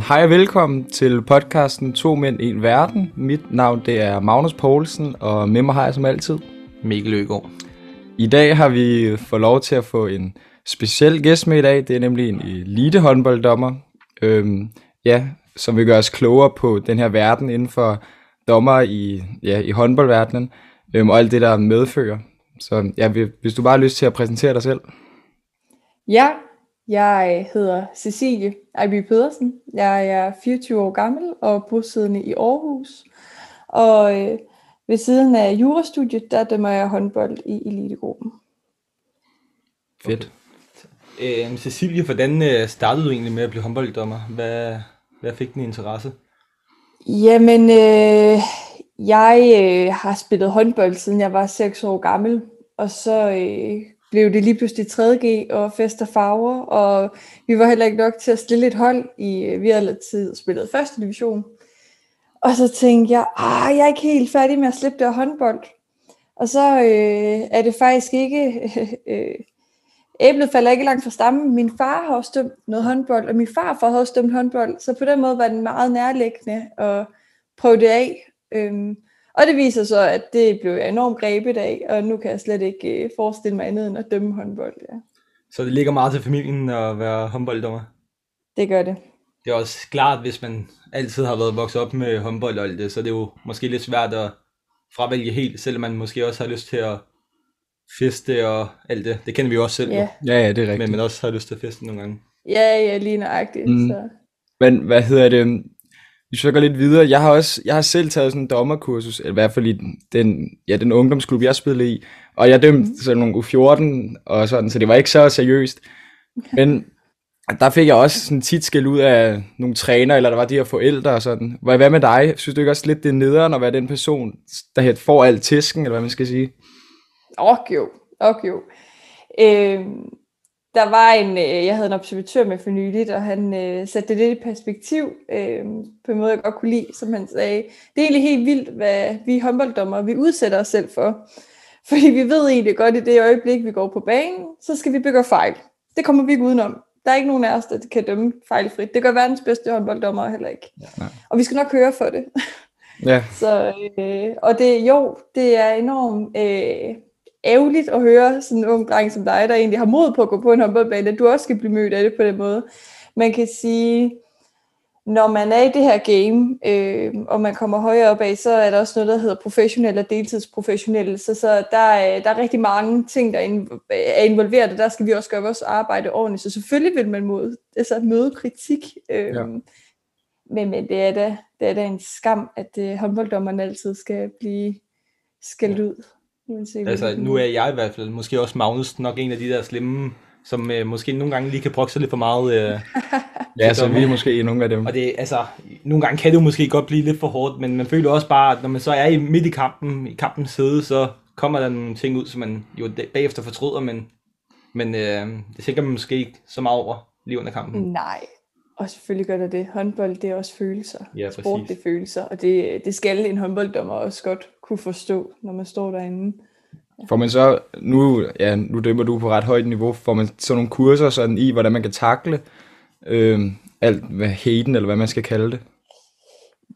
Hej og velkommen til podcasten To Mænd, En Verden. Mit navn det er Magnus Poulsen, og med mig har jeg som altid Mikkel Øgaard. I dag har vi fået lov til at få en speciel gæst med i dag. Det er nemlig en elite håndbolddommer, øhm, ja, som vil gøre os klogere på den her verden inden for dommer i, ja, i håndboldverdenen, øhm, og alt det, der medfører. Så ja, hvis du bare har lyst til at præsentere dig selv. Ja, jeg hedder Cecilie Ejby Pedersen. Jeg er 24 år gammel og bosiddende i Aarhus. Og øh, ved siden af jurastudiet, der dømmer jeg håndbold i elitegruppen. Fedt. Okay. Øh, Cecilie, hvordan øh, startede du egentlig med at blive håndbolddommer? Hvad, hvad fik din interesse? Jamen, øh, jeg øh, har spillet håndbold, siden jeg var 6 år gammel. Og så øh, blev det lige pludselig 3G og fest og farver, og vi var heller ikke nok til at stille et hold i, øh, vi havde altid spillet første division. Og så tænkte jeg, ah, jeg er ikke helt færdig med at slippe det af håndbold. Og så øh, er det faktisk ikke, øh, æblet falder ikke langt fra stammen. Min far har også dømt noget håndbold, og min far har også dømt håndbold, så på den måde var den meget nærliggende at prøve det af. Øhm, og det viser så, at det blev jeg enormt grebet af, og nu kan jeg slet ikke øh, forestille mig andet end at dømme håndbold. Ja. Så det ligger meget til familien at være håndbolddommer? Det gør det. Det er også klart, hvis man altid har været vokset op med håndbold og alt det, så det er jo måske lidt svært at fravælge helt, selvom man måske også har lyst til at feste og alt det. Det kender vi jo også selv. Ja, Ja, ja, det er rigtigt. Men man også har lyst til at feste nogle gange. ja, ja lige nøjagtigt. Mm. Mm. Så. Men hvad hedder det? Vi gå lidt videre. Jeg har også, jeg har selv taget sådan en dommerkursus, i hvert fald i den, ja, den ungdomsklub, jeg spillede i. Og jeg dømte sådan nogle U14 og sådan, så det var ikke så seriøst. Men der fik jeg også sådan tit skæld ud af nogle træner, eller der var de her forældre og sådan. Hvad med dig? Synes du ikke også lidt, det er nederen at være den person, der får alt tisken, eller hvad man skal sige? Og jo, og jo. Øh, der var en, øh, jeg havde en observatør med for nyligt, og han øh, satte det lidt i perspektiv, øh, på en måde, jeg godt kunne lide, som han sagde. Det er egentlig helt vildt, hvad vi håndbolddommer, vi udsætter os selv for. Fordi vi ved egentlig godt, at i det øjeblik, vi går på banen, så skal vi begå fejl. Det kommer vi ikke udenom. Der er ikke nogen af os, der kan dømme fejlfrit. Det gør verdens bedste håndbolddommer heller ikke. Nej. Og vi skal nok høre for det. Ja, Så, øh, og det, jo, det er enormt øh, ærgerligt at høre sådan en ung dreng som dig, der egentlig har mod på at gå på en håndboldbane, at du også skal blive mødt af det på den måde. Man kan sige, når man er i det her game, øh, og man kommer højere op af, så er der også noget, der hedder professionelle og deltidsprofessionelle. Så, så der, er, der er rigtig mange ting, der er involveret, og der skal vi også gøre vores arbejde ordentligt. Så selvfølgelig vil man mod, altså møde kritik. Øh, Ja. ja. men, men det er da, det er da en skam, at øh, håndbolddommerne altid skal blive skældt ud. uanset Altså, nu er jeg i hvert fald, måske også Magnus, nok en af de der slemme, som øh, måske nogle gange lige kan brokke sig lidt for meget. Øh, ja så vi er måske nogle af dem. Og det, altså, nogle gange kan det jo måske godt blive lidt for hårdt, men man føler også bare, at når man så er i midt i kampen, i kampens side, så kommer der nogle ting ud, som man jo bagefter fortryder, men, men øh, det tænker man måske ikke så meget over lige under kampen. Nej, og selvfølgelig gør der det. Håndbold, det er også følelser. Ja, Sport, præcis. det er følelser, og det, det skal en håndbolddommer også godt kunne forstå, når man står derinde. Får man så, nu, ja, nu dømmer du på ret højt niveau, får man sådan nogle kurser sådan i, hvordan man kan takle øh, alt hvad haten, eller hvad man skal kalde det?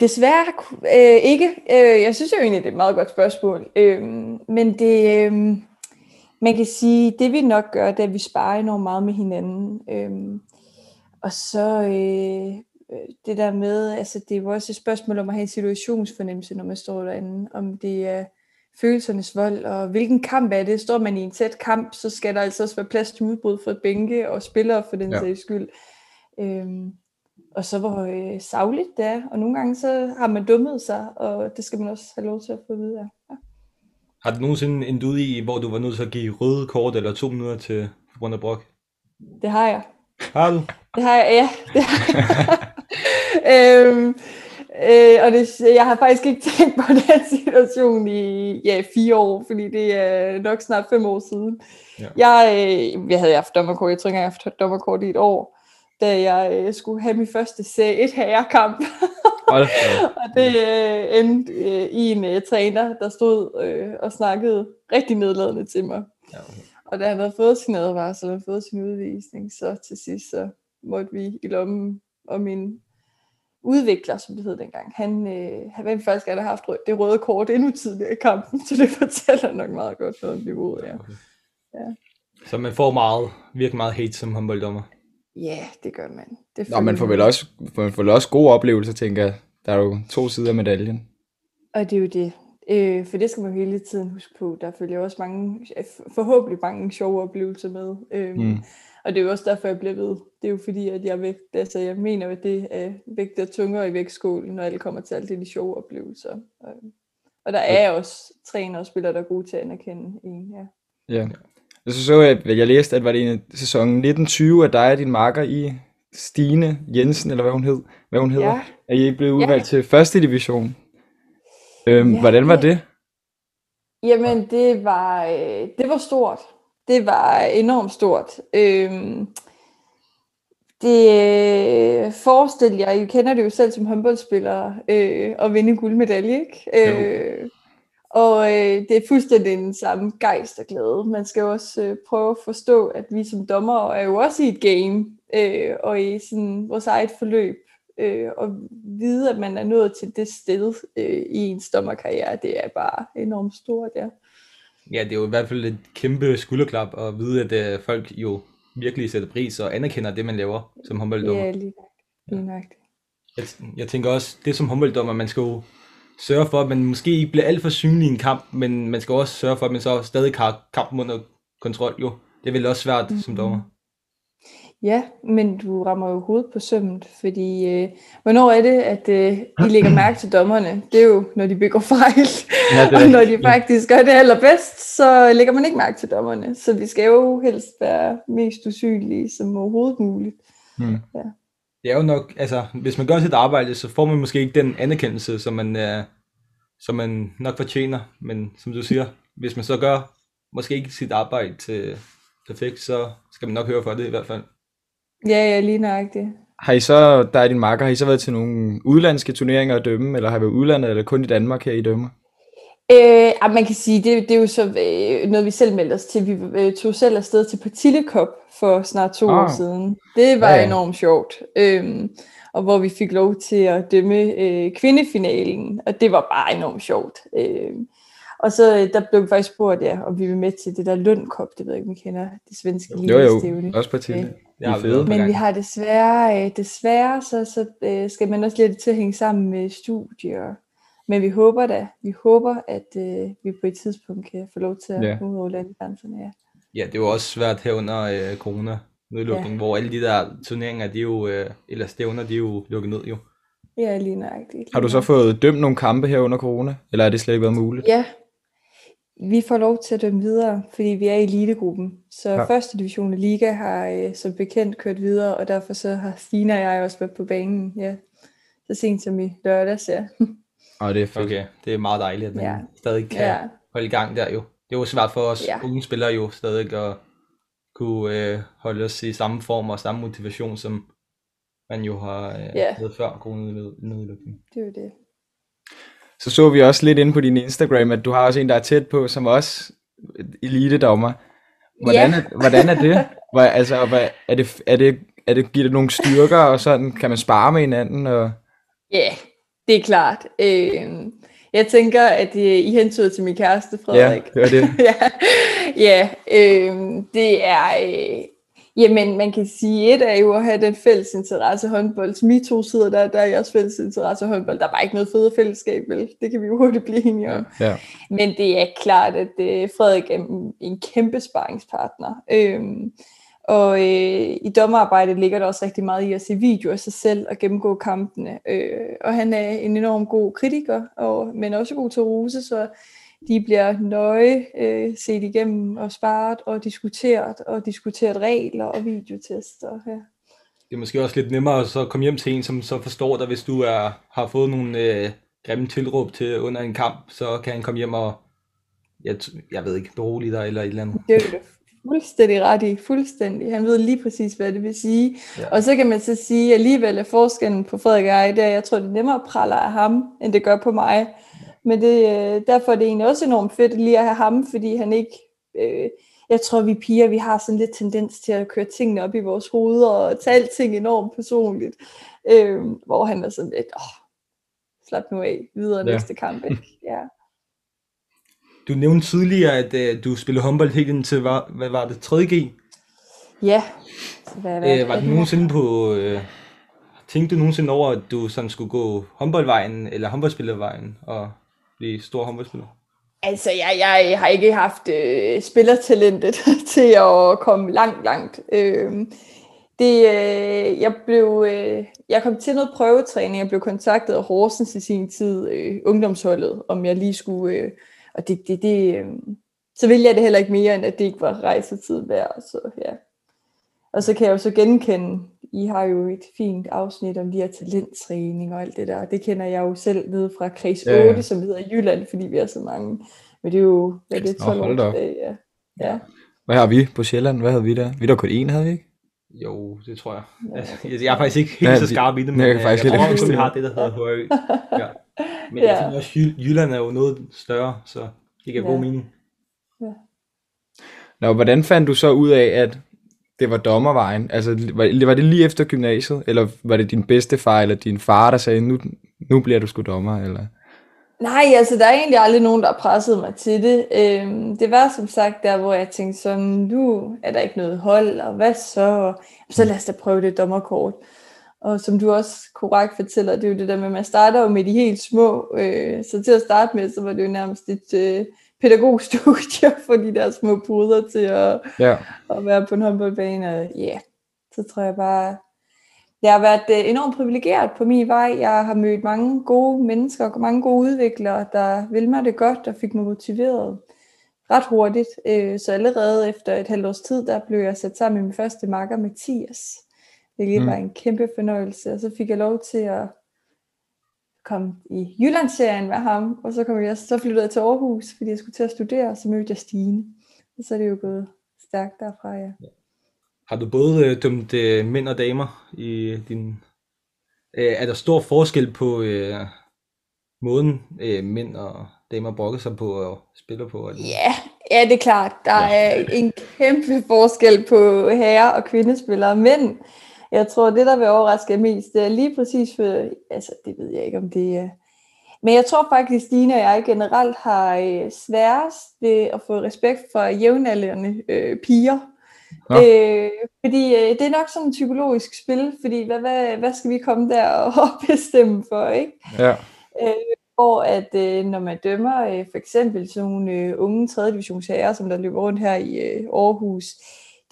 Desværre øh, ikke. Øh, jeg synes jo egentlig, det er et meget godt spørgsmål. Øh, men det, øh, man kan sige, det vi nok gør, det er, at vi sparer enormt meget med hinanden. Øh, og så øh, det der med, altså det er jo også et spørgsmål om at have en situationsfornemmelse, når man står derinde. Om det er følelsernes vold, og hvilken kamp er det? Står man i en tæt kamp, så skal der altså også være plads til udbrud for bænke og spillere for den Ja. sags skyld. Øhm, og så hvor øh, savligt det er, og nogle gange så har man dummet sig, og det skal man også have lov til at få at vide af. Ja. Har du nogensinde endt ud i, hvor du var nødt til at give røde kort eller to minutter til af brok? Det har jeg. Har du? Det har jeg, ja. Det har jeg. øhm, øh, og det, jeg har faktisk ikke tænkt på den situation i ja, fire år, fordi det er nok snart fem år siden. Ja. Jeg, øh, jeg havde haft dommerkort, jeg tror ikke, jeg har haft dommerkort i et år, da jeg øh, skulle have min første C1 herrekamp. Hold da op. og det øh, endte øh, i en øh, træner, der stod øh, og snakkede rigtig nedladende til mig. Ja, okay. Og da han havde fået sin advarsel og fået sin udvisning, så til sidst så måtte vi i lommen og min udvikler, som det hed dengang, han, øh, han var faktisk gerne have haft det røde kort endnu tidligere i kampen, så det fortæller nok meget godt noget om niveauet, ja. Okay. ja. Så man får meget, virkelig meget hate som håndbolddommer. Ja, det gør man. Det Nå, man får vel også, man får vel også gode oplevelser, tænker jeg. Der er jo to sider af medaljen. Og det er jo det. Øh, for det skal man hele tiden huske på. Der følger også mange, forhåbentlig mange sjove oplevelser med. Øh, mm. Og det er jo også derfor, jeg bliver ved. Det er jo fordi, at jeg, vægt, altså, jeg mener, at det er vægt der tungere i vægtskålen, når alle kommer til alt det de sjove oplevelser. Og, og der er også trænere og spillere, der er gode til at anerkende en. Ja. ja. Og så så jeg, at jeg læste, at var det en sæson 1920, at dig og din marker i Stine Jensen, eller hvad hun hed, hvad hun hedder, ja. er I blevet udvalgt ja. til første division. Øhm, ja, hvordan var det? Jamen, det var, øh, det var stort. Det var enormt stort. Øhm, det øh, forestil jer, I kender det jo selv som håndboldspiller, øh, at vinde guldmedalje, ikke? Øh, og øh, det er fuldstændig den samme gejst og glæde. Man skal jo også øh, prøve at forstå, at vi som dommer er jo også i et game, øh, og i sådan vores eget forløb. Øh, og vide, at man er nået til det sted øh, i ens dommerkarriere, det er bare enormt stort, ja. Ja, det er jo i hvert fald et kæmpe skulderklap at vide, at uh, folk jo virkelig sætter pris og anerkender det, man laver som håndbolddommer. Ja, lige nok. Lige Jeg, jeg tænker også, det som håndbolddommer, man skal jo sørge for, at man måske ikke bliver alt for synlig i en kamp, men man skal også sørge for, at man så stadig har kampen under kontrol. Jo, det er vel også svært mm-hmm. som dommer. Ja, men du rammer jo hovedet på sømmet, fordi øh, hvornår er det, at øh, I lægger mærke til dommerne? Det er jo, når de begår fejl, ja, og når de faktisk gør det allerbedst, så lægger man ikke mærke til dommerne. Så vi skal jo helst være mest usynlige som overhovedet muligt. Hmm. Ja. Det er jo nok, altså, hvis man gør sit arbejde, så får man måske ikke den anerkendelse, som man, øh, som man nok fortjener. Men som du siger, hvis man så gør måske ikke sit arbejde til perfekt, så skal man nok høre for det i hvert fald. Ja, ja, lige nøjagtigt. Har I så, der er din marker, har I så været til nogle udlandske turneringer at dømme, eller har I været udlandet, eller kun i Danmark her i dømmer? Øh, man kan sige, det, det er jo så øh, noget, vi selv meldte os til. Vi øh, tog selv afsted til Partille Cup for snart to ah. år siden. Det var ja, ja. enormt sjovt. Øhm, og hvor vi fik lov til at dømme øh, kvindefinalen, og det var bare enormt sjovt. Øhm, og så øh, der blev vi faktisk spurgt, ja, om vi vil med til det der Lundkop, det ved jeg ikke, om I kender, det svenske jo, jo, jo, også Partille. Øh, Ja, fede. Men vi har desværre, øh, desværre så, så øh, skal man også lidt til at hænge sammen med studier. Men vi håber da, vi håber, at øh, vi på et tidspunkt kan få lov til at ja. komme over landegrænserne. Ja. ja, det var også svært her under øh, corona nedlukning, ja. hvor alle de der turneringer, de er jo, øh, eller stævner, de er jo lukket ned jo. Ja, lige nøjagtigt. Har du så fået dømt nogle kampe her under corona, eller er det slet ikke været muligt? Ja, vi får lov til at dømme videre, fordi vi er i elitegruppen. Så ja. første division af Liga har øh, som bekendt kørt videre, og derfor så har Stina og jeg også været på banen. Ja. Så sent som i lørdags, ja. Og det er fedt. Okay, det er meget dejligt, at man ja. stadig kan ja. holde i gang der jo. Det er jo svært for os ja. unge spillere jo stadig at kunne øh, holde os i samme form og samme motivation, som man jo har øh, ja. havde før coronanedlukningen. Det er jo det. Så så vi også lidt inde på din Instagram, at du har også en, der er tæt på, som også elite-dommer. Hvordan, ja. er, hvordan er det? Hvor, altså, hvad, er det, er det, er det, giver det nogle styrker, og sådan, kan man spare med hinanden? Og... Ja, det er klart. Øh, jeg tænker, at I hentyder til min kæreste, Frederik. Ja, det er det. ja, ja øh, det er... Øh, Jamen, man kan sige, et er jo at have den fælles interesse håndbold. Som I to sidder der, der er jeg også fælles interesse håndbold. Der er bare ikke noget federe fællesskab, vel? Det kan vi jo hurtigt blive enige om. Ja, ja. Men det er klart, at uh, Frederik er en kæmpe sparringspartner. Øhm, og øh, i dommerarbejdet ligger der også rigtig meget i at se videoer af sig selv og gennemgå kampene. Øh, og han er en enorm god kritiker, og, men også god til ruse, så de bliver nøje øh, set igennem og sparet og diskuteret og diskuteret regler og videotester. Ja. Det er måske også lidt nemmere at så komme hjem til en, som så forstår dig, hvis du er, har fået nogle øh, grimme tilråb til under en kamp, så kan han komme hjem og, jeg, jeg ved ikke, berolige dig eller et eller andet. Det er det fuldstændig ret i, fuldstændig. Han ved lige præcis, hvad det vil sige. Ja. Og så kan man så sige, at alligevel er forskellen på Frederik og jeg, det er, jeg tror, det er nemmere praller af ham, end det gør på mig. Men det, øh, derfor er det egentlig også enormt fedt lige at have ham, fordi han ikke, øh, jeg tror, vi piger, vi har sådan lidt tendens til at køre tingene op i vores hoveder og tage alting enormt personligt. Øh, hvor han er sådan lidt, åh, slap nu af, videre ja. næste kamp. Ikke? Ja. Du nævnte tidligere, at uh, du spillede håndbold helt indtil, hvad, hvad var det, 3G? Ja. Så hvad, hvad, øh, var du nogensinde på, øh, tænkte du nogensinde over, at du sådan skulle gå håndboldvejen, eller håndboldspillervejen, og blive stor håndboldspiller? Altså, jeg, jeg har ikke haft øh, spillertalentet til at komme langt, langt. Øh, det, øh, jeg, blev, øh, jeg kom til noget prøvetræning. Jeg blev kontaktet af Horsens i sin tid, øh, ungdomsholdet, om jeg lige skulle... Øh, og det, det, det, øh, så ville jeg det heller ikke mere, end at det ikke var rejsetid værd. Så, ja. Og så kan jeg jo så genkende, I har jo et fint afsnit om de her talenttræning og alt det der. Det kender jeg jo selv nede fra kreds 8, ja, ja. som hedder Jylland, fordi vi er så mange. Men det er jo, hvad det er 12 år tilbage. Ja. ja. Hvad har vi på Sjælland? Hvad havde vi der? Vi der kun én, havde vi ikke? Jo, det tror jeg. Ja. Altså, jeg er faktisk ikke helt ja, så skarp i det, men jeg, kan faktisk jeg tror også, vi har det, der hedder HRØ. Ja. Men ja. jeg synes også, Jylland er jo noget større, så det giver ja. god mening. Ja. Nå, hvordan fandt du så ud af, at det var dommervejen? Altså, var, var det lige efter gymnasiet, eller var det din bedstefar eller din far, der sagde, nu, nu bliver du sgu dommer, eller? Nej, altså der er egentlig aldrig nogen, der har presset mig til det. Øhm, det var som sagt der, hvor jeg tænkte sådan, nu er der ikke noget hold, og hvad så? Så lad os da prøve det dommerkort. Og som du også korrekt fortæller, det er jo det der med, at man starter jo med de helt små. Øh, så til at starte med, så var det jo nærmest et øh, pædagogstudie for de der små puder til at, ja. at være på en håndboldbane. Ja, yeah, så tror jeg bare, jeg har været øh, enormt privilegeret på min vej. Jeg har mødt mange gode mennesker og mange gode udviklere, der vil mig det godt og fik mig motiveret ret hurtigt. Øh, så allerede efter et halvt års tid, der blev jeg sat sammen med min første makker, Mathias. Det mm. var en kæmpe fornøjelse, og så fik jeg lov til at komme i Jyllandsserien med ham, og så, kom jeg, så flyttede jeg til Aarhus, fordi jeg skulle til at studere, og så mødte jeg Stine. Og så er det jo gået stærkt derfra, ja. Har du både øh, dømt øh, mænd og damer i din... Øh, er der stor forskel på øh, måden øh, mænd og damer brokker sig på og spiller på? Eller? Ja, ja, det er klart. Der ja. er en kæmpe forskel på herre- og kvindespillere. Men jeg tror, det der vil overraske mest, det er lige præcis for... Altså, det ved jeg ikke, om det er... Men jeg tror faktisk, Stine og jeg generelt har øh, sværest ved at få respekt for jævnaldrende øh, piger. Øh, fordi øh, det er nok sådan et psykologisk spil, fordi hvad, hvad, hvad skal vi komme der og bestemme for, ikke? Ja. Øh, hvor at øh, når man dømmer øh, for eksempel sådan nogle øh, unge 3. divisionsherrer, som der løber rundt her i øh, Aarhus,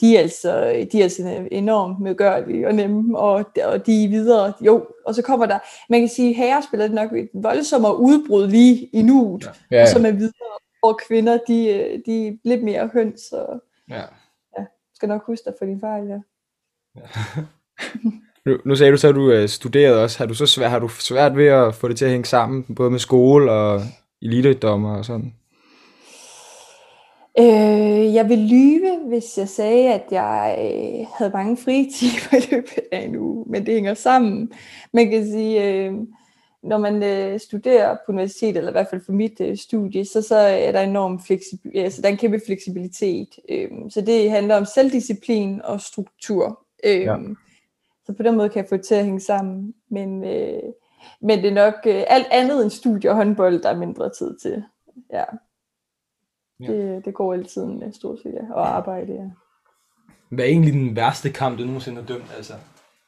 de er altså, de er altså enormt medgørlige og nemme, og, og de er videre. Jo, og så kommer der, man kan sige, herrer spiller det nok et voldsommere udbrud lige i nuet, ja. Ja, ja. som er videre, og kvinder, de, øh, de er lidt mere høns, og ja skal nok huske dig for din fejl, ja. nu, nu sagde du så, at du uh, studerede også. Har du så svært, har du svært ved at få det til at hænge sammen, både med skole og elitedommer og sådan? Øh, jeg vil lyve, hvis jeg sagde, at jeg øh, havde mange fritimer i løbet af en uge, men det hænger sammen. Man kan sige, øh, når man øh, studerer på universitet, eller i hvert fald for mit øh, studie, så, så er der enorm fleksibilitet, altså der er en kæmpe fleksibilitet. Øh, så det handler om selvdisciplin og struktur. Øh, ja. Så på den måde kan jeg få det til at hænge sammen. Men, øh, men det er nok øh, alt andet end studie og håndbold, der er mindre tid til. Ja. Ja. Det, det går altid med stort set, ja. og arbejde, ja. Hvad er egentlig den værste kamp, du nogensinde har dømt? Altså,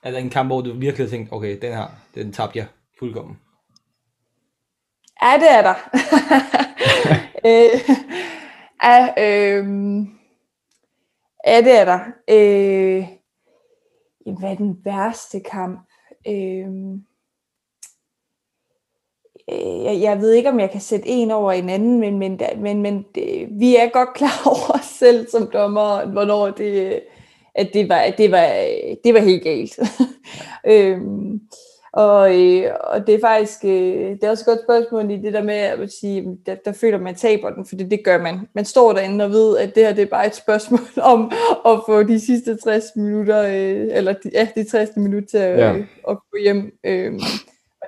er der en kamp, hvor du virkelig har tænkt, okay, den her, den tabte jeg fuldkommen? Ja, det er der. øh, ja, øh, ja, det er der. Øh, hvad er den værste kamp? Øh, jeg, jeg ved ikke, om jeg kan sætte en over en anden, men, men, men, men det, vi er godt klar over os selv som dommer, hvornår det, at det var, det var, det var helt galt. øh, og, øh, og det er faktisk, øh, det er også et godt spørgsmål i det der med at sige, der, der føler man taber den, for det, det gør man. Man står derinde og ved, at det her det er bare et spørgsmål om at få de sidste 60 minutter, øh, eller de, ja, de 60 minutter til at, ja. øh, at gå hjem. Øh,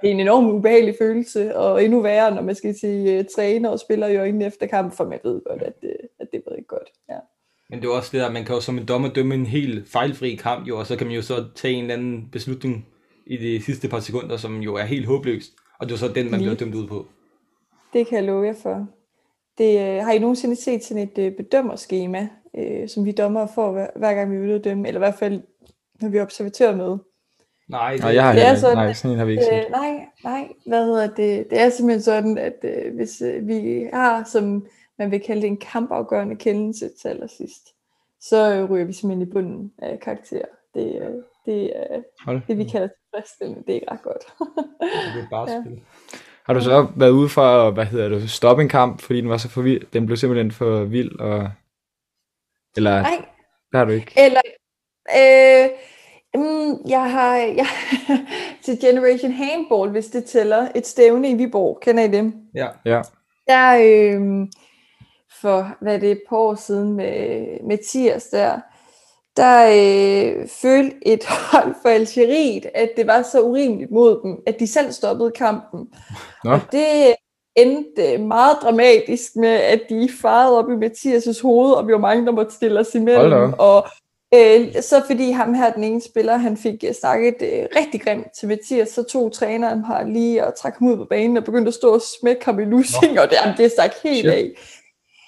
en enormt ubehagelig følelse, og endnu værre, når man skal se uh, træne og spiller i øjnene efter kampen, for man ved godt, at det, at det var ikke godt. Ja. Men det er også det der, man kan jo som en dommer dømme en helt fejlfri kamp, jo, og så kan man jo så tage en eller anden beslutning i de sidste par sekunder, som jo er helt håbløst. Og det er så den, man bliver dømt ud på. Det kan jeg love jer for. Det, øh, har I nogensinde set sådan et øh, bedømmerskema, øh, som vi dommer får hver, hver gang vi er ude at dømme, eller i hvert fald når vi observatører med? Nej, det, Nej, jeg har Det er sådan. Nej, sådan en har vi ikke set. Øh, nej, nej, hvad hedder det? Det er simpelthen sådan, at øh, hvis øh, vi har, som man vil kalde det, en kampafgørende kendelse til allersidst, så øh, ryger vi simpelthen i bunden af karakter. Det, øh, det er Hold. det, vi kalder tilfredsstillende. Det er ret godt. det er bare Ja. spil. Har du så været ude for at, hvad hedder det, stoppe en kamp, fordi den var så for vild? Den blev simpelthen for vild, og... Eller, nej, der har du ikke. Eller, øh, mm, jeg har jeg, til Generation Handball, hvis det tæller, et stævne i Viborg. Kender I dem? Ja. Ja. Der, øh, for hvad er det, et par år siden med Mathias der, der øh, følte et hold for Algeriet, at det var så urimeligt mod dem, at de selv stoppede kampen. Nå. Og det endte meget dramatisk med, at de farede op i Mathias' hoved, og vi var mange, der måtte stille os Hold da imellem. Og øh, så fordi ham her, den ene spiller, han fik øh, snakket øh, rigtig grimt til Mathias, så tog træneren har lige og trak ham ud på banen og begyndte at stå og smække ham i lussing, og det, jamen, det stak helt Shit. af.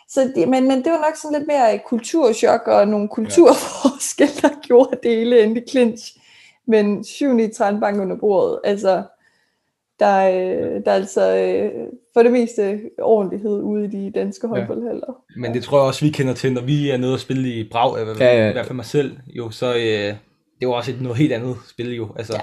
Så det, men, men det var nok sådan lidt mere et kulturschok og nogle kulturforskelle, der gjorde det hele endte clinch. Men 7 i trænbank under bordet, altså der, er- der er altså øh, for det meste ordentlighed ude i de danske håndboldhaller. Men det tror jeg også, vi kender til, når vi er nede og spille i Brav, i hvert fald, Ja, ja. i hvert fald mig selv, jo, så øh, det er jo også et noget helt andet spil jo. Altså, Ja.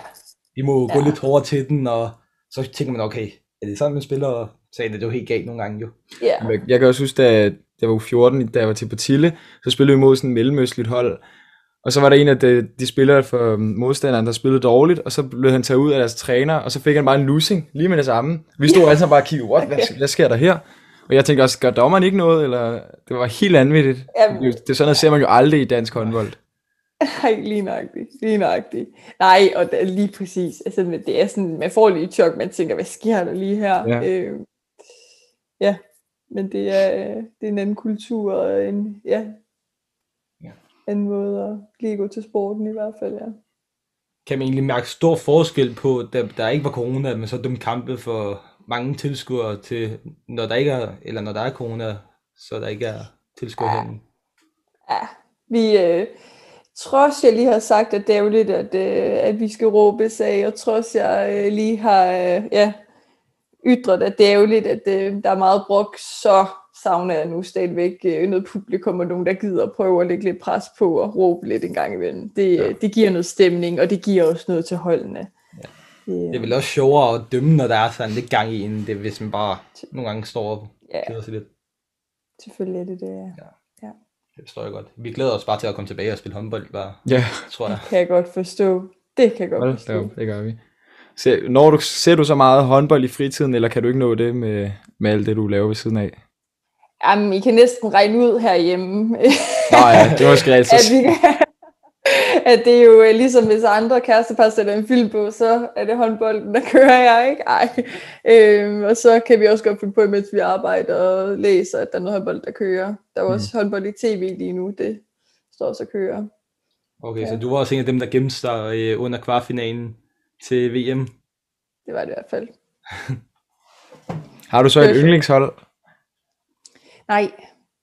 vi må gå Ja. lidt hårdere til den, og så tænker man, okay, er det sådan, man spiller? Og så er det jo helt galt nogle gange jo. Ja, Jeg, jeg kan også huske, da jeg var u 14, da jeg var til Partille, så spillede vi mod sådan et mellemøstligt hold. Og så var der en af de, de spillere for modstanderen, der spillede dårligt, og så blev han taget ud af deres træner, og så fik han bare en losing lige med det samme. Vi stod alle sammen bare og kiggede, What? Hvad, hvad sker der her? Og jeg tænkte også, gør dommeren ikke noget? Eller det var helt vanvittigt. Jamen, Det, det er sådan noget, ser man jo aldrig i dansk håndbold. Nej, lige nøjagtigt. Lige nøjagtigt. Nej, og det er lige præcis. Altså, det er sådan, man får lige chok, man tænker, hvad sker der lige her? Ja. Øh, ja. men det er, det er en anden kultur, og en, Ja. Anden måde at lige gå til sporten i hvert fald, ja. Kan man egentlig mærke stor forskel på, da der ikke var corona, man så dømte kampe for mange tilskuere til, når der ikke er, eller når der er corona, så der ikke er tilskuere Ja. Ja, vi, øh, trods jeg lige har sagt, at det er jo lidt, at, øh, at vi skal råbe af, og trods jeg øh, lige har øh, ja, ytret, at det er jo lidt, at øh, der er meget brok, så savner jeg nu stadigvæk øh, noget publikum, og nogen, der gider at prøve at lægge lidt pres på og råbe lidt en gang imellem. Det, ja. det giver noget stemning, og det giver også noget til holdene. Ja. Det, Det er vel også sjovere at dømme, når der er sådan lidt gang i, end det, hvis man bare nogle gange står og ja, keder sig lidt. selvfølgelig er det det, ja. Det forstår jeg godt. Vi glæder os bare til at komme tilbage og spille håndbold, bare, Ja, tror jeg. kan jeg godt forstå. Det kan jeg godt hold forstå. op, det gør vi. Se, når du, ser du så meget håndbold i fritiden, eller kan du ikke nå det med, med alt det, du laver ved siden af? Jamen, I kan næsten regne ud herhjemme. Nå ja, det var måske at, altid. vi, at det er jo øh, ligesom hvis andre kærestepar sætter en film på, så er det håndbolden, der kører jeg, ikke? Ej. Øhm, og så kan vi også godt finde på, mens vi arbejder og læser, at der er noget håndbold, der kører. Der er jo også håndbold i tv lige nu, det står også og kører. Okay, Ja. så du var også en af dem, der gemte sig øh, under kvartfinalen til VM. Det var det i hvert fald. Har du så et yndlingshold? Nej,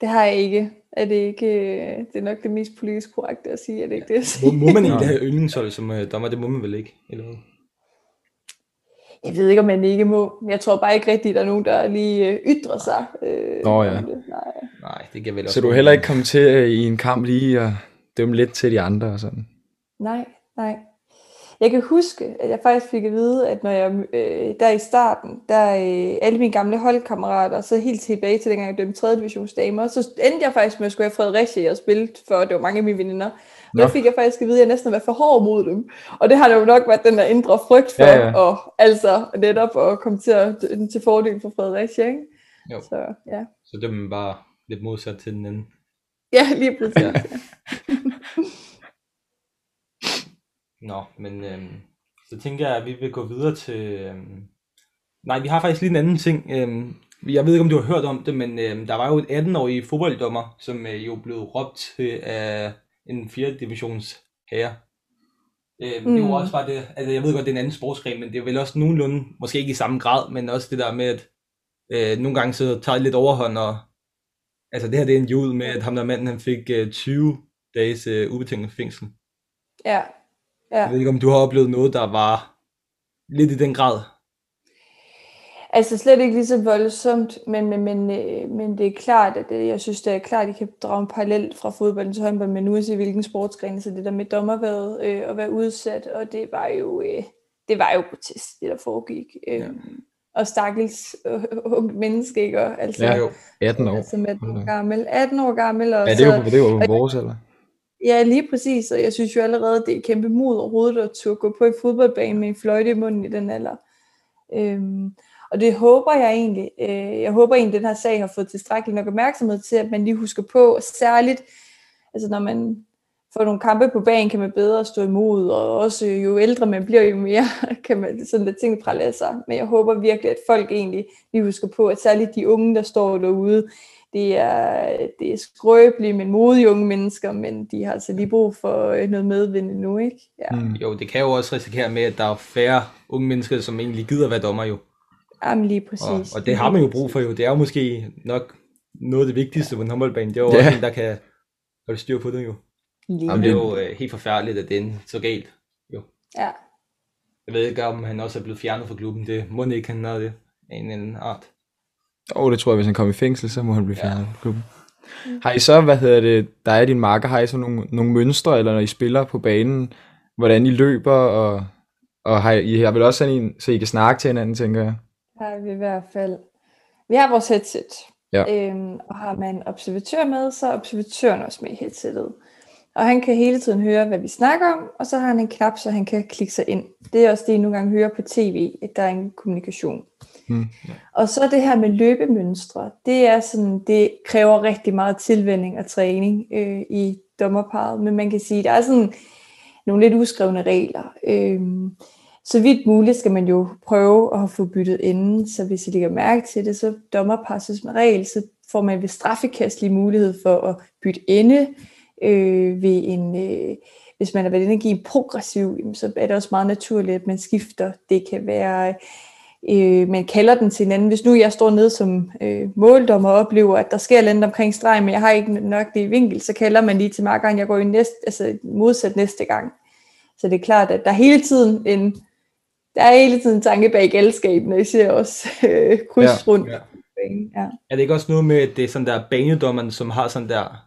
det har jeg ikke. Er det ikke, øh, det er nok det mest politisk korrekte at sige, er det ikke det? jeg Må, siger? må man egentlig have yndlingshold som øh, dommer? Det må man vel ikke? Eller hvad? Jeg ved ikke, om man ikke må. Jeg tror bare ikke rigtigt, at der er nogen, der lige øh, ytrer sig. Øh, Nå ja. det. Nej. Nej, det kan vel også Så du er heller ikke kommet til øh, i en kamp lige at dømme lidt til de andre og sådan? Nej, nej. Jeg kan huske, at jeg faktisk fik at vide, at når jeg øh, der i starten, der øh, alle mine gamle holdkammerater, så helt tilbage til dengang jeg dømte 3. divisionsdamer, så endte jeg faktisk med at skulle have Fredericia og spille, for det var mange af mine veninder. Og der fik jeg faktisk at vide, at jeg næsten var for hård mod dem. Og det har det jo nok været den der indre frygt for, Ja, ja. og altså netop at komme til, at, til fordel for Fredericia, ikke? Jo. Så ja. Så det er bare lidt modsat til den anden. Ja, lige præcis. Ja. Nå, men øhm, så tænker jeg, at vi vil gå videre til... Øhm, nej, vi har faktisk lige en anden ting. Øhm, Jeg ved ikke, om du har hørt om det, men øh, der var jo en 18-årig fodbolddommer, som øh, jo blev råbt til af en 4. divisions herre. Øh, mm. Det var også bare det, altså jeg ved godt, det er en anden sportsgren, men det er vel også nogenlunde, måske ikke i samme grad, men også det der med, at øh, nogle gange så tager det lidt overhånd, og altså det her det er en jul med, at ham der manden, han fik øh, 20 dages øh, ubetinget fængsel. Ja. Ja. Jeg ved ikke, om du har oplevet noget, der var lidt i den grad. Altså slet ikke lige så voldsomt, men, men, men, øh, men det er klart, at det, jeg synes, det er klart, at I kan drage en parallel fra fodbold til håndbold, men nu se hvilken sportsgren, så det der med dommerværet øh, at være udsat, og det var jo, øh, det var jo grotesk, det der foregik. Øh, ja. Og stakkels øh, unge menneske, ikke? Og, altså, Ja, jo. 18 år. Altså med 18 år gammel. 18 år gammel. Og Ja, det er jo, det er jo vores alder. Ja, lige præcis, og jeg synes jo allerede, det er kæmpe mod overhovedet at turde gå på i fodboldbanen med en fløjte i munden i den alder. Øhm, og det håber jeg egentlig. Øh, jeg håber egentlig, at den her sag har fået tilstrækkelig nok opmærksomhed til, at man lige husker på, særligt, altså når man får nogle kampe på banen, kan man bedre stå imod, og også jo ældre man bliver, jo mere kan man sådan lidt ting prale sig. Men jeg håber virkelig, at folk egentlig lige husker på, at særligt de unge, der står derude, det er, det er skrøbelige, men modige unge mennesker, men de har altså lige brug for øh, noget medvind nu, ikke? Ja. Mm. Jo, det kan jo også risikere med, at der er færre unge mennesker, som egentlig gider være dommer jo. Jamen lige præcis. Og, og det har man jo brug for jo. Det er jo måske nok noget af det vigtigste på en håndboldbane. Det er jo Ja. også en, der kan holde styr på det jo. Lige. Jamen, det er jo øh, helt forfærdeligt, at det er så galt. Jo. Ja. Jeg ved ikke, om han også er blevet fjernet fra klubben. Det må ikke, han har det af en eller anden art. Åh, oh, det tror jeg, hvis han kommer i fængsel, så må han blive fjernet fra klubben. Har I så, hvad hedder det, der er din marker, har I så nogle, nogle mønstre, eller når I spiller på banen, hvordan I løber, og, og har I, I har vel også sådan en, så I kan snakke til hinanden, tænker jeg? har vi i hvert fald. Vi har vores headset. Ja. Øhm, og har man observatør med, så er observatøren også med i headsettet. Og han kan hele tiden høre, hvad vi snakker om, og så har han en knap, så han kan klikke sig ind. Det er også det, I nogle gange hører på tv, at der er en kommunikation. Mm. Og så det her med løbemønstre, det er sådan, det kræver rigtig meget tilvænding og træning øh, i dommerparet, men man kan sige, der er sådan nogle lidt uskrevne regler. Øh, så vidt muligt skal man jo prøve at få byttet inden, så hvis I lægger mærke til det, så dommerpasses med regel, så får man ved straffekast lige mulighed for at bytte ende øh, ved en, øh, hvis man har været inde og give en progressiv, så er det også meget naturligt, at man skifter. Det kan være, øh, man kalder den til hinanden. Hvis nu jeg står nede som øh, måldommer og oplever, at der sker lidt omkring stregen, men jeg har ikke nok det i vinkel, så kalder man lige til markeren, jeg går i næste, altså modsat næste gang. Så det er klart, at der er hele tiden en, der er hele tiden en tanke bag galskaben, og I ser også øh, kryds Ja. ja. rundt. Ja. Ja. Er det ikke også noget med, at det er sådan der banedommeren, som har sådan der,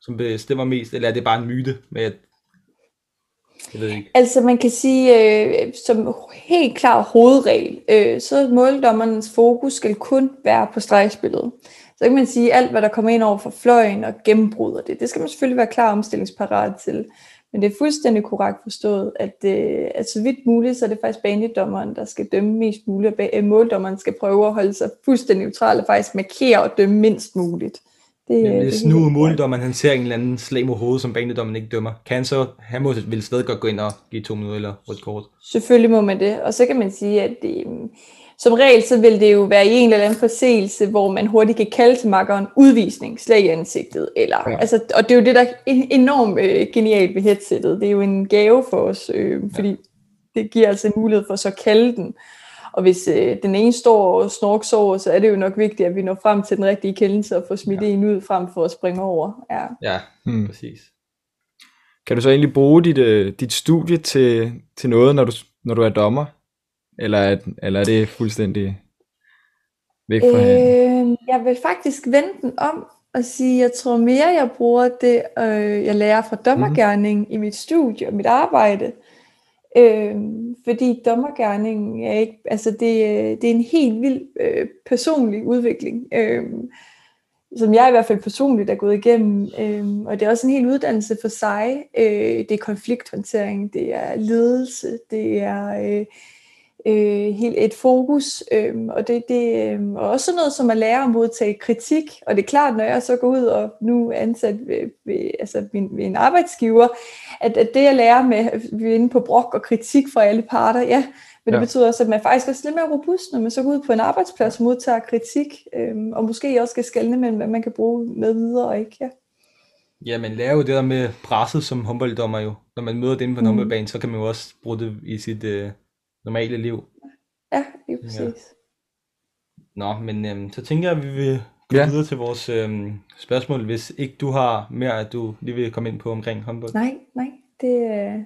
som bestemmer mest, eller er det bare en myte med, at jeg ved ikke. Altså man kan sige, øh, som helt klar hovedregel, øh, så måldommernes måldommerens fokus skal kun være på stregspillet. Så kan man sige, at alt hvad der kommer ind over for fløjen og gennembryder det, det skal man selvfølgelig være klar omstillingsparat til. Men det er fuldstændig korrekt forstået, at, øh, at så vidt muligt, så er det faktisk banedommeren, der skal dømme mest muligt, og måldommeren skal prøve at holde sig fuldstændig neutral og faktisk markere og dømme mindst muligt. Det, øh, det er hvis helt nu måldommeren han ser en eller anden slag mod hovedet, som banedommeren ikke dømmer, kan han så, han må vel stadig godt gå ind og give to minutter eller rødt kort. Selvfølgelig må man det. Og så kan man sige, at det, mm, som regel så vil det jo være i en eller anden forseelse, hvor man hurtigt kan kalde til makkeren udvisning, slag i ansigtet. Eller, Ja. ja. altså, og det er jo det, der er en- enormt øh, genialt ved headsettet. Det er jo en gave for os, øh, fordi det giver altså en mulighed for så at kalde den. Og hvis øh, den ene står og snorks over, så er det jo nok vigtigt, at vi når frem til den rigtige kendelse og får smidt ja. en ud frem for at springe over. Ja. Ja, Mm. præcis. Kan du så egentlig bruge dit, øh, dit studie til, til noget, når du, når du er dommer? Eller, er- eller er det fuldstændig væk fra? Øh, jeg vil faktisk vende den om og sige, jeg tror mere, jeg bruger det, øh, jeg lærer fra dommergærning mm. i mit studie og mit arbejde. Øh, fordi dommergærningen er ikke, altså det, øh, det er en helt vild øh, personlig udvikling, øh, som jeg i hvert fald personligt er gået igennem. Øh, og det er også en hel uddannelse for sig. Øh, det er konflikthåndtering, det er ledelse, det er øh, øh, helt et fokus, øh, og det, det øh, og også noget som at lære at modtage kritik, og det er klart, når jeg så går ud og nu er ansat ved, ved, altså min, ved en arbejdsgiver, at, at det jeg lærer med, vi er inde på brok og kritik fra alle parter, ja, Men Ja. det betyder også, at man faktisk er lidt mere robust, når man så går ud på en arbejdsplads og modtager kritik, øhm, og måske også skal skelne mellem, hvad man kan bruge med videre og ikke. Ja. Ja, man lærer jo det der med presset som håndbolddommer jo. Når man møder det inde på en Mm. håndboldbane, så kan man jo også bruge det i sit øh, normale liv. Ja, lige præcis. Nå, men øhm, så tænker jeg, at vi vil gå Ja. ja. videre til vores øhm, spørgsmål, hvis ikke du har mere, at du lige vil komme ind på omkring håndbold. Nej, nej, det er...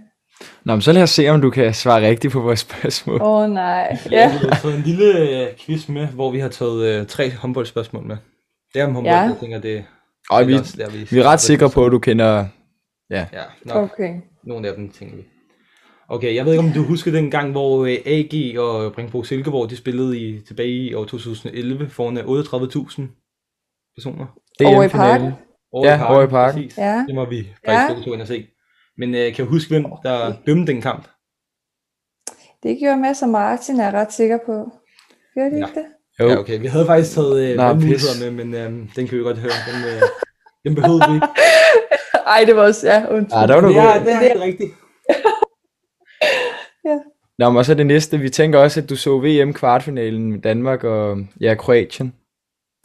Nå, men så lad os se, om du kan svare rigtigt på vores spørgsmål. Åh oh, nej. Ja. Ja, Vi har taget en lille øh, quiz med, hvor vi har taget øh, tre håndboldspørgsmål med. Det er om håndbold, Ja. ja. jeg tænker, det Og vi, lærer vi, vi er ret sikre på, at du kender... Ja, nok. okay. Nogle af dem, tænker vi. Okay, jeg ved ikke, om du husker den gang, hvor øh, AG og Bringbro Silkeborg, de spillede i, tilbage i år 2011 foran øh, 38.000 personer. Over i DM-finalen. parken? Over Ja, over i parken. Præcis. Ja. Det må vi Ja. faktisk to ind og se. Men øh, kan du huske, hvem der dømte den kamp? Det gjorde Mads og Martin, er jeg ret sikker på. Gjorde de Ja. ikke det? Jo. Ja, okay. Vi havde faktisk taget øh, Nå, med, men øh, den kan vi godt høre. Den, øh, den behøvede vi ikke. Ej, det var også, ja, undskyld. Ja, der var du Det god. er, det er helt rigtigt. Nå, men og så det næste. Vi tænker også, at du så VM kvartfinalen med Danmark og ja, Kroatien.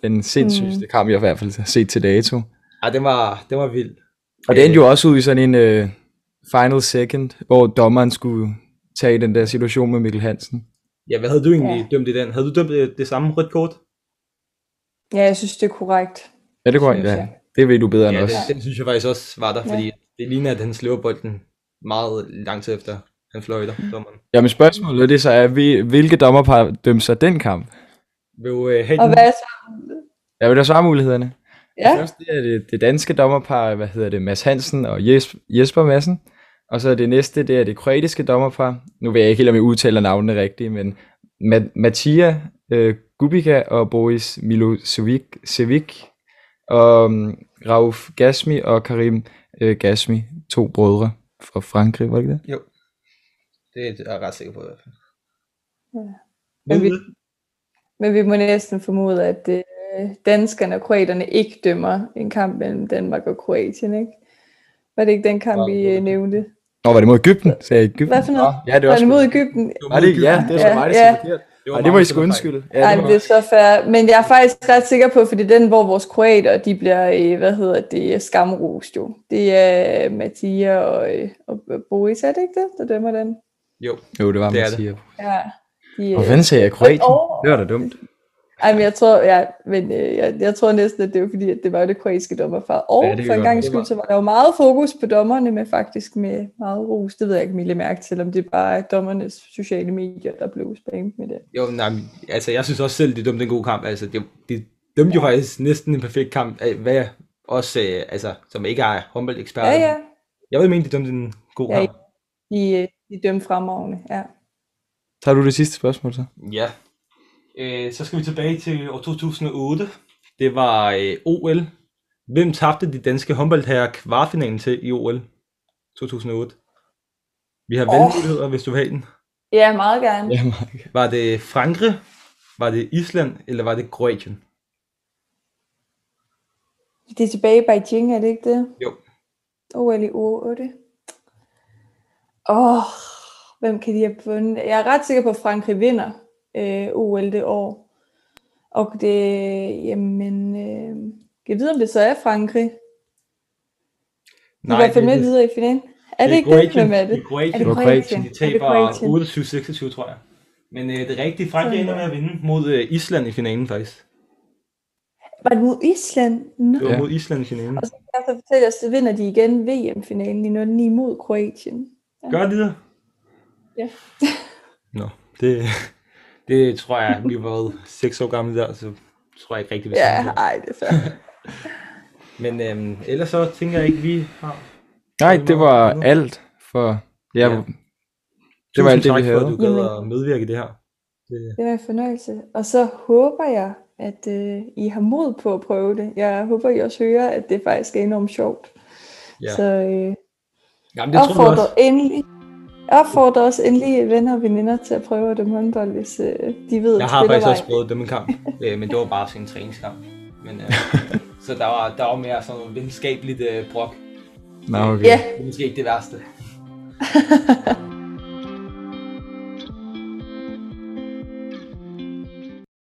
Den sindssygste mm. kamp, jeg i hvert fald har set til dato. Ej, den var, den var vild. Og det endte jo også ud i sådan en uh, final second, hvor dommeren skulle tage den der situation med Mikkel Hansen. Ja, hvad havde du egentlig Ja. dømt i den? Havde du dømt øh, det samme rødt kort? Ja, jeg synes, det er korrekt. Ja, det går Synes ja. Det ved du bedre end Ja, os. den, den synes jeg faktisk også var der, Ja. fordi det ligner, at han slæver bolden meget lang tid efter, han fløjter, dommeren. Jamen spørgsmålet det så er, vi- hvilke dommerpar dømte så den kamp? Vil du øh, have Og den? hvad så? Ja, vil der svare mulighederne? Ja, Først det er det, det danske dommerpar, hvad hedder det, Mads Hansen og Jes, Jesper Madsen. Og så det næste, det er det kroatiske dommerpar. Nu ved jeg ikke helt, om jeg udtaler navnene rigtigt, men Ma- Matija øh, Gubica og Boris Milosevic Sevic, og um, Rauf Gasmi og Karim øh, Gasmi, to brødre fra Frankrig, var det ikke det? Det er jeg ret sikker på i hvert fald. Ja. Men vi- det? men vi må næsten formode, at øh, danskerne og kroaterne ikke dømmer en kamp mellem Danmark og Kroatien, ikke? Var det ikke den kamp, vi det var øh, det. nævnte? Nå, var det mod Egypten? Sagde jeg Egypten? Hvad for noget? Ja, det var Var også det mod Ægypten? Var det, ja, det er så Ja, mig, det ja. er forkert. var Ej, det må I der sgu undskylde. Ja, Ej, det det er så fair. Men jeg er faktisk ret sikker på, fordi den, hvor vores kroater, de bliver, øh, hvad hedder det, skamrost jo. Det er Mattia og, øh, og Boris, er det ikke det, der dømmer den? Jo, jo, det var Det er det. Mathias. Ja. De, Hvor øh, fanden sagde jeg Kroatien? Åh. Det var da dumt. Ej, men jeg tror, ja, men øh, jeg, jeg tror næsten, at det var fordi, at det var jo det kroatiske dommerfar. Og Ja, ja, det for en gang være. skyld, så var der jo meget fokus på dommerne, men faktisk med meget ros. Det ved jeg ikke, lagde mærke til, om det bare er dommernes sociale medier, der blev spammet med det. jo, nej, men, altså jeg synes også selv, de dømte en god kamp. Altså, de, de dømte jo faktisk næsten en perfekt kamp. Hvad også, øh, altså, som ikke er håndboldeksperter. Ja, ja. Jeg vil mene, de dømte en god Ja, kamp. De, de dømte fremragende, ja. Tager du det sidste spørgsmål så? Ja. Øh, så skal vi tilbage til år 2008. Det var øh, OL. Hvem tabte de danske håndboldherrer kvartfinalen til i OL 2008? Vi har valgmuligheder, hvis du vil have den. Ja, meget gerne. Ja, Mark. Var det Frankrig, var det Island, eller var det Kroatien? Det er tilbage i Beijing, er det ikke det? Jo. OL i uge 8. Åh, oh, hvem kan de have vundet? Jeg er ret sikker på, at Frankrig vinder øh, OL det år. Og det, jamen, øh, kan jeg vide, om det så er Frankrig? Er i hvert fald med videre i finalen. Er det, ikke det? Hvem er Det det? er Kroatien. Er det var Kroatien? De Er det taber Kroatien? 28-26, tror jeg. Men øh, det rigtige, Frankrig Sådan ender med der. at vinde mod øh, Island i finalen, faktisk. Var det mod Island? Nå. Det var Ja. mod Island i finalen. Og så kan jeg så fortælle os, så vinder de igen VM-finalen i 09 mod Kroatien. Gør de det? Ja. Nå, det, det tror jeg, vi var 6 år gamle der, så tror jeg ikke rigtig, vi Ja, siger det. er fair. Men øhm, ellers så tænker jeg ikke, vi har... Nej, det var alt for... Ja, Ja. ja. det var alt det, vi tak for, at havde. du gad at medvirke i det her. Det, Det var en fornøjelse. Og så håber jeg, at øh, I har mod på at prøve det. Jeg håber, I også hører, at det faktisk er enormt sjovt. ja. Så øh, Jamen, det tror jeg opfordrer også. endelig, opfordrer også endelig venner og veninder til at prøve at dømme håndbold, hvis øh, de ved, Jeg at har faktisk også prøvet dem en kamp, øh, men det var bare sådan en træningskamp. Men, øh, så der var, der var mere sådan noget venskabeligt øh, brok. Nå, okay. Ja, Det er måske ikke det værste.